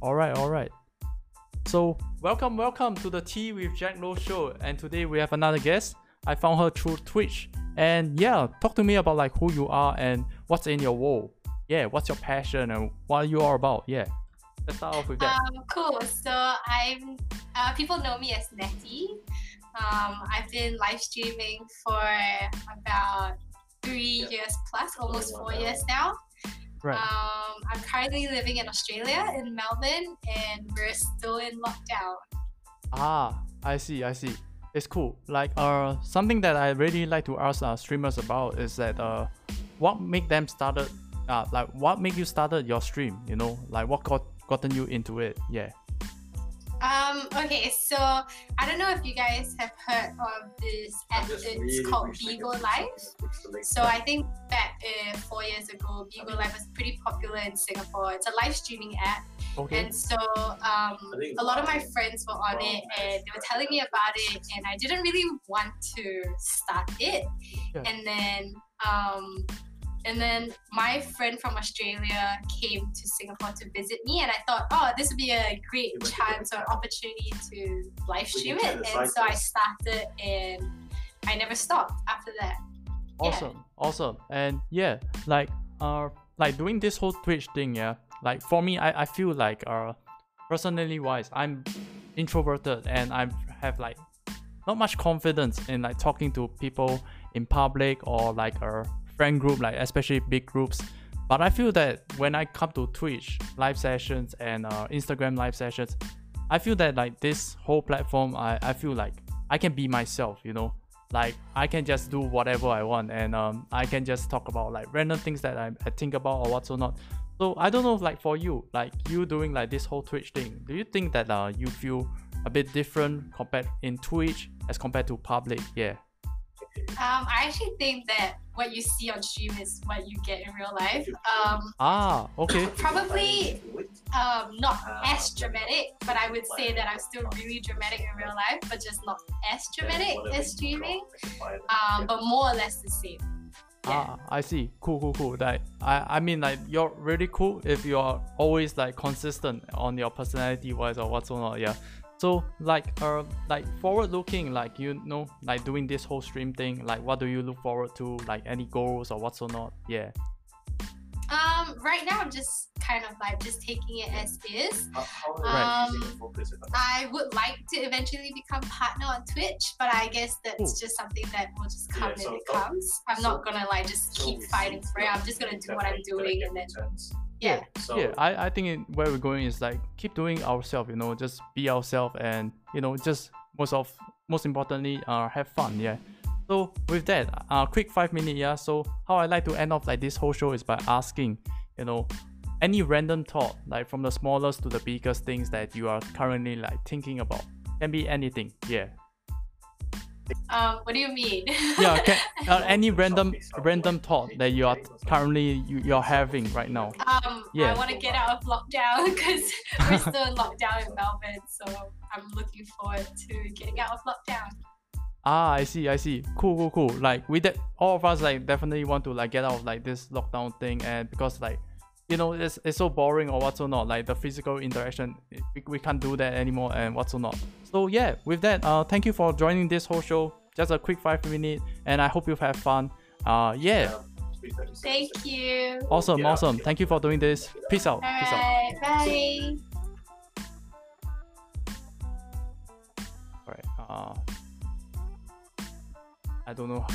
All right, all right. So, welcome, welcome to the Tea with Jack Loh show. And today we have another guest. I found her through Twitch. And yeah, talk to me about like who you are and what's in your role. Yeah, what's your passion and what you are about. Yeah. Let's start off with that. Um, cool. So I'm. Uh, people know me as Nettie. Um, I've been live streaming for about three years plus, almost four years now. Right. Um, I'm currently living in Australia, in Melbourne, and we're still in lockdown. Ah, I see, I see. It's cool. Like uh something that I really like to ask uh, streamers about is that uh what make them started uh like what make you started your stream, you know? Like what got gotten you into it? Yeah. Um, okay, so I don't know if you guys have heard of this app. It's called Bigo Live. So I think back uh, four years ago, Bigo Live was pretty popular in Singapore. It's a live streaming app. Okay. And so um, a lot of my friends were on it and they were telling me about it and I didn't really want to start it. Yeah. And then um, and then my friend from Australia came to Singapore to visit me, and I thought, oh, this would be a great chance or opportunity to live stream it. And so I started, and I never stopped after that. Yeah. Awesome, awesome. And yeah, like uh like doing this whole Twitch thing, yeah. Like for me I, I feel like uh personally wise, I'm introverted and I have like not much confidence in like talking to people in public or like a friend group, like especially big groups. But I feel that when I come to Twitch live sessions and uh, Instagram live sessions, I feel that like this whole platform, I, I feel like I can be myself, you know, like I can just do whatever I want and um, I can just talk about like random things that I, I think about or what's or not. So I don't know, like for you, like you doing like this whole Twitch thing, do you think that uh, you feel a bit different compared in Twitch as compared to public? Yeah. Um, I actually think that what you see on stream is what you get in real life. Um, Ah, okay. probably um, not as dramatic, but I would say that I'm still really dramatic in real life, but just not as dramatic as streaming. Um, but more or less the same. Yeah. Ah, I see. Cool, cool, cool. Like, I, I mean, like, you're really cool if you're always like consistent on your personality wise or whatsoever. Yeah. So, like, uh, like forward looking, like you know, like doing this whole stream thing. Like, what do you look forward to? Like, any goals or what's or not Yeah. Um, right now I'm just kind of like just taking it as is. Right. Um, I would like to eventually become partner on Twitch, but I guess that's Cool. just something that will just come Yeah, when so- it comes. I'm not gonna like just keep fighting for it. I'm just gonna do what I'm doing and then yeah. yeah, I, I think it, where we're going is like keep doing ourselves, you know, just be ourselves and you know, just most of most importantly, uh, have fun, yeah. So with that, uh, quick five minute, yeah. So how I like to end off like this whole show is by asking, you know, any random thought, like from the smallest to the biggest things that you are currently like thinking about. Can be anything, yeah. Um, what do you mean? Yeah, can, uh, any random random thought that you are currently you, you're having right now. Um, Yeah. I want to get out of lockdown because we're still in lockdown in Melbourne, so I'm looking forward to getting out of lockdown. Ah, I see, I see. Cool, cool, cool. Like we that all of us like definitely want to like get out of like this lockdown thing and because like you know it's, it's so boring or what's or not like the physical interaction we, we can't do that anymore and what's or not so yeah with that uh thank you for joining this whole show. Just a quick five minute and i hope you've had fun. Uh yeah. Thank you. awesome Yeah. awesome. Thank you for doing this. Peace out. Peace out. Alright, bye. all right uh i don't know